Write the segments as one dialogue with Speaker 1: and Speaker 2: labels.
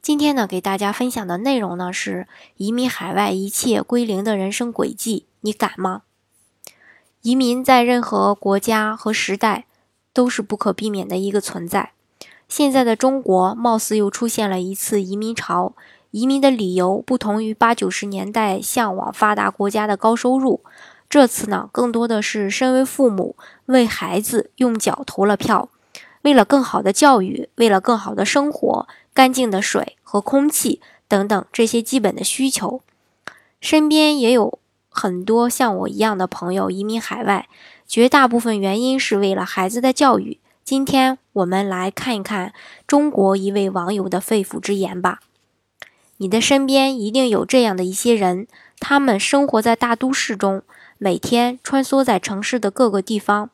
Speaker 1: 今天呢，给大家分享的内容呢是移民海外一切归零的人生轨迹，你敢吗？移民在任何国家和时代都是不可避免的一个存在。现在的中国貌似又出现了一次移民潮，移民的理由不同于八九十年代向往发达国家的高收入，这次呢更多的是身为父母为孩子用脚投了票，为了更好的教育，为了更好的生活。干净的水和空气等等这些基本的需求，身边也有很多像我一样的朋友移民海外，绝大部分原因是为了孩子的教育。今天我们来看一看中国一位网友的肺腑之言吧。你的身边一定有这样的一些人，他们生活在大都市中，每天穿梭在城市的各个地方，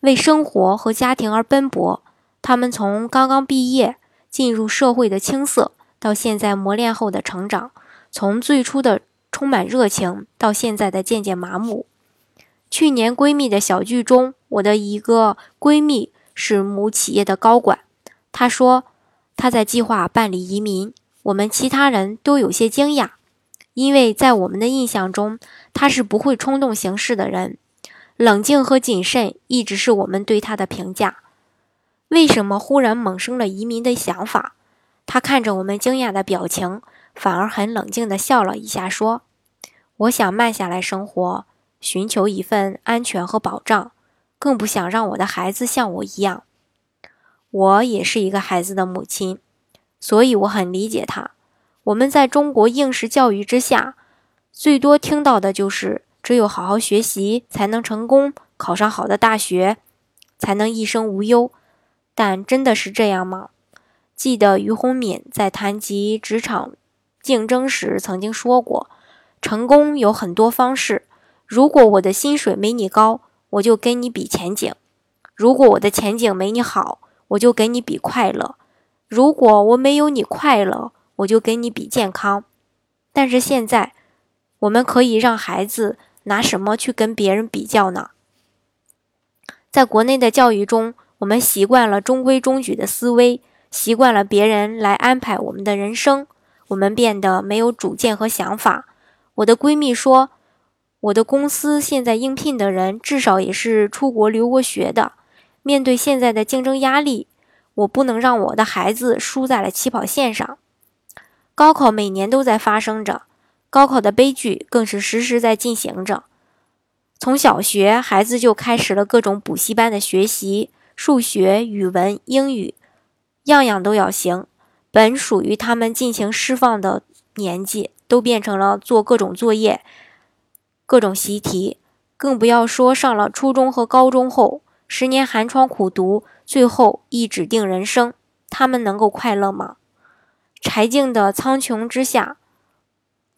Speaker 1: 为生活和家庭而奔波。他们从刚刚毕业。进入社会的青涩，到现在磨练后的成长，从最初的充满热情，到现在的渐渐麻木。去年闺蜜的小聚中，我的一个闺蜜是某企业的高管，她说她在计划办理移民。我们其他人都有些惊讶，因为在我们的印象中，她是不会冲动行事的人，冷静和谨慎一直是我们对她的评价。为什么忽然萌生了移民的想法？他看着我们惊讶的表情，反而很冷静地笑了一下，说：“我想慢下来生活，寻求一份安全和保障，更不想让我的孩子像我一样。我也是一个孩子的母亲，所以我很理解他。我们在中国应试教育之下，最多听到的就是只有好好学习才能成功，考上好的大学，才能一生无忧。”但真的是这样吗？记得俞洪敏在谈及职场竞争时曾经说过：“成功有很多方式。如果我的薪水没你高，我就跟你比前景；如果我的前景没你好，我就跟你比快乐；如果我没有你快乐，我就跟你比健康。但是现在，我们可以让孩子拿什么去跟别人比较呢？在国内的教育中。”我们习惯了中规中矩的思维，习惯了别人来安排我们的人生，我们变得没有主见和想法。我的闺蜜说，我的公司现在应聘的人至少也是出国留过学的。面对现在的竞争压力，我不能让我的孩子输在了起跑线上。高考每年都在发生着，高考的悲剧更是时时在进行着。从小学，孩子就开始了各种补习班的学习。数学、语文、英语，样样都要行。本属于他们尽情释放的年纪，都变成了做各种作业、各种习题。更不要说上了初中和高中后，十年寒窗苦读，最后一纸定人生，他们能够快乐吗？柴静的《苍穹之下》，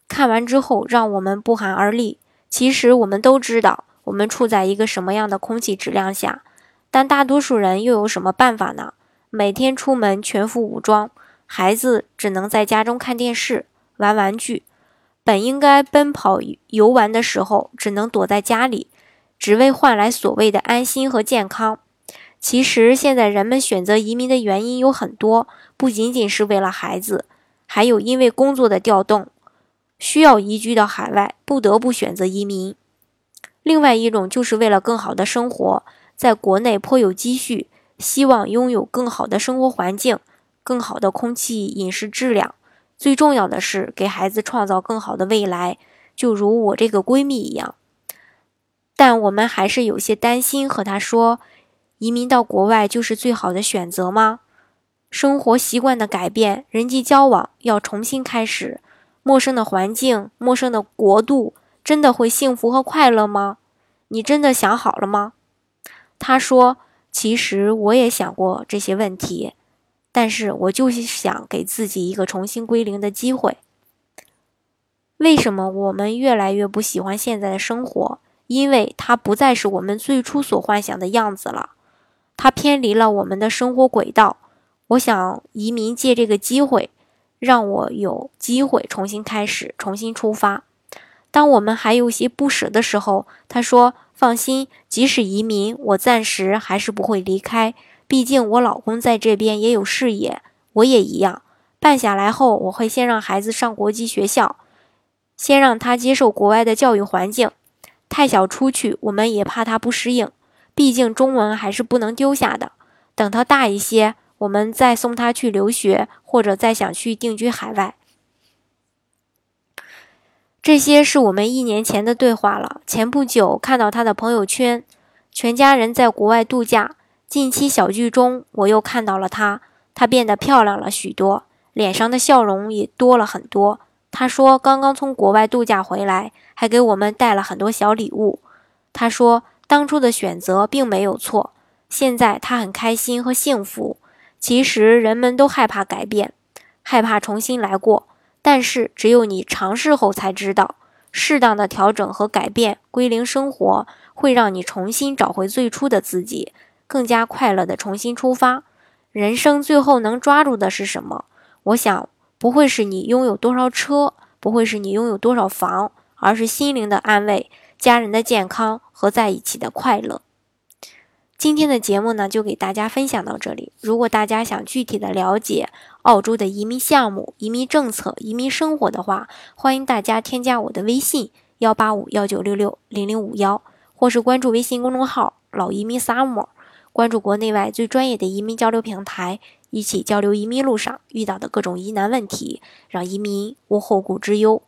Speaker 1: 看完之后让我们不寒而栗。其实我们都知道，我们处在一个什么样的空气质量下。但大多数人又有什么办法呢？每天出门全副武装，孩子只能在家中看电视、玩玩具。本应该奔跑游玩的时候，只能躲在家里，只为换来所谓的安心和健康。其实，现在人们选择移民的原因有很多，不仅仅是为了孩子，还有因为工作的调动，需要移居到海外，不得不选择移民。另外一种就是为了更好的生活。在国内颇有积蓄，希望拥有更好的生活环境、更好的空气、饮食质量。最重要的是给孩子创造更好的未来，就如我这个闺蜜一样。但我们还是有些担心，和她说：“移民到国外就是最好的选择吗？生活习惯的改变，人际交往要重新开始，陌生的环境、陌生的国度，真的会幸福和快乐吗？你真的想好了吗？”他说：“其实我也想过这些问题，但是我就是想给自己一个重新归零的机会。为什么我们越来越不喜欢现在的生活？因为它不再是我们最初所幻想的样子了，它偏离了我们的生活轨道。我想移民借这个机会，让我有机会重新开始，重新出发。当我们还有些不舍的时候，他说：“放心，即使移民，我暂时还是不会离开。毕竟我老公在这边也有事业，我也一样。办下来后，我会先让孩子上国际学校，先让他接受国外的教育环境。太小出去，我们也怕他不适应。毕竟中文还是不能丢下的。等他大一些。”我们再送他去留学，或者再想去定居海外。这些是我们一年前的对话了。前不久看到他的朋友圈，全家人在国外度假。近期小剧中，我又看到了他，他变得漂亮了许多，脸上的笑容也多了很多。他说刚刚从国外度假回来，还给我们带了很多小礼物。他说当初的选择并没有错，现在他很开心和幸福。其实人们都害怕改变，害怕重新来过。但是只有你尝试后才知道，适当的调整和改变，归零生活，会让你重新找回最初的自己，更加快乐的重新出发。人生最后能抓住的是什么？我想不会是你拥有多少车，不会是你拥有多少房，而是心灵的安慰、家人的健康和在一起的快乐。今天的节目呢，就给大家分享到这里。如果大家想具体的了解澳洲的移民项目、移民政策、移民生活的话，欢迎大家添加我的微信幺八五幺九六六零零五幺，或是关注微信公众号“老移民 summer”，关注国内外最专业的移民交流平台，一起交流移民路上遇到的各种疑难问题，让移民无后顾之忧。